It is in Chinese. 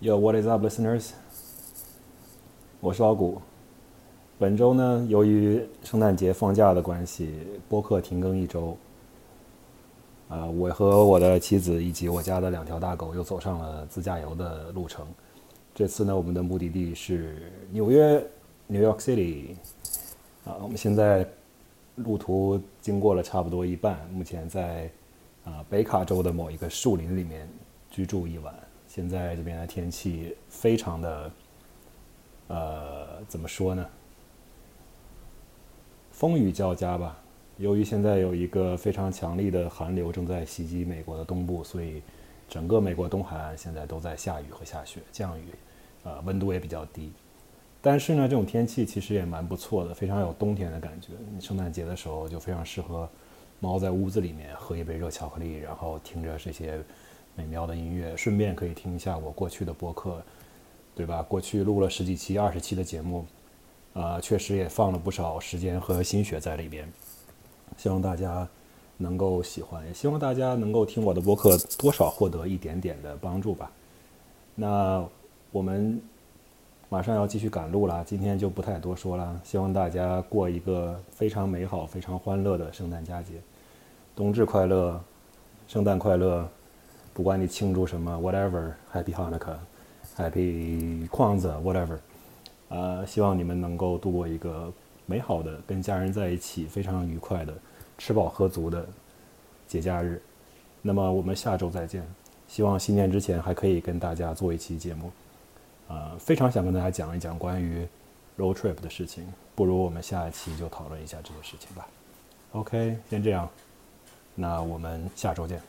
Yo, what is up, listeners？我是老谷。本周呢，由于圣诞节放假的关系，播客停更一周。啊，我和我的妻子以及我家的两条大狗又走上了自驾游的路程。这次呢，我们的目的地是纽约 （New York City）。啊，我们现在路途经过了差不多一半，目前在啊北卡州的某一个树林里面居住一晚。现在这边的天气非常的，呃，怎么说呢？风雨交加吧。由于现在有一个非常强力的寒流正在袭击美国的东部，所以整个美国东海岸现在都在下雨和下雪、降雨，呃，温度也比较低。但是呢，这种天气其实也蛮不错的，非常有冬天的感觉。圣诞节的时候就非常适合猫在屋子里面喝一杯热巧克力，然后听着这些。美妙的音乐，顺便可以听一下我过去的播客，对吧？过去录了十几期、二十期的节目，啊，确实也放了不少时间和心血在里边。希望大家能够喜欢，也希望大家能够听我的播客，多少获得一点点的帮助吧。那我们马上要继续赶路了，今天就不太多说了。希望大家过一个非常美好、非常欢乐的圣诞佳节，冬至快乐，圣诞快乐。不管你庆祝什么，whatever，Happy Hanukkah，Happy k w a n z a w h a t e v e r 呃，希望你们能够度过一个美好的、跟家人在一起非常愉快的、吃饱喝足的节假日。那么我们下周再见。希望新年之前还可以跟大家做一期节目。呃，非常想跟大家讲一讲关于 road trip 的事情。不如我们下一期就讨论一下这些事情吧。OK，先这样。那我们下周见。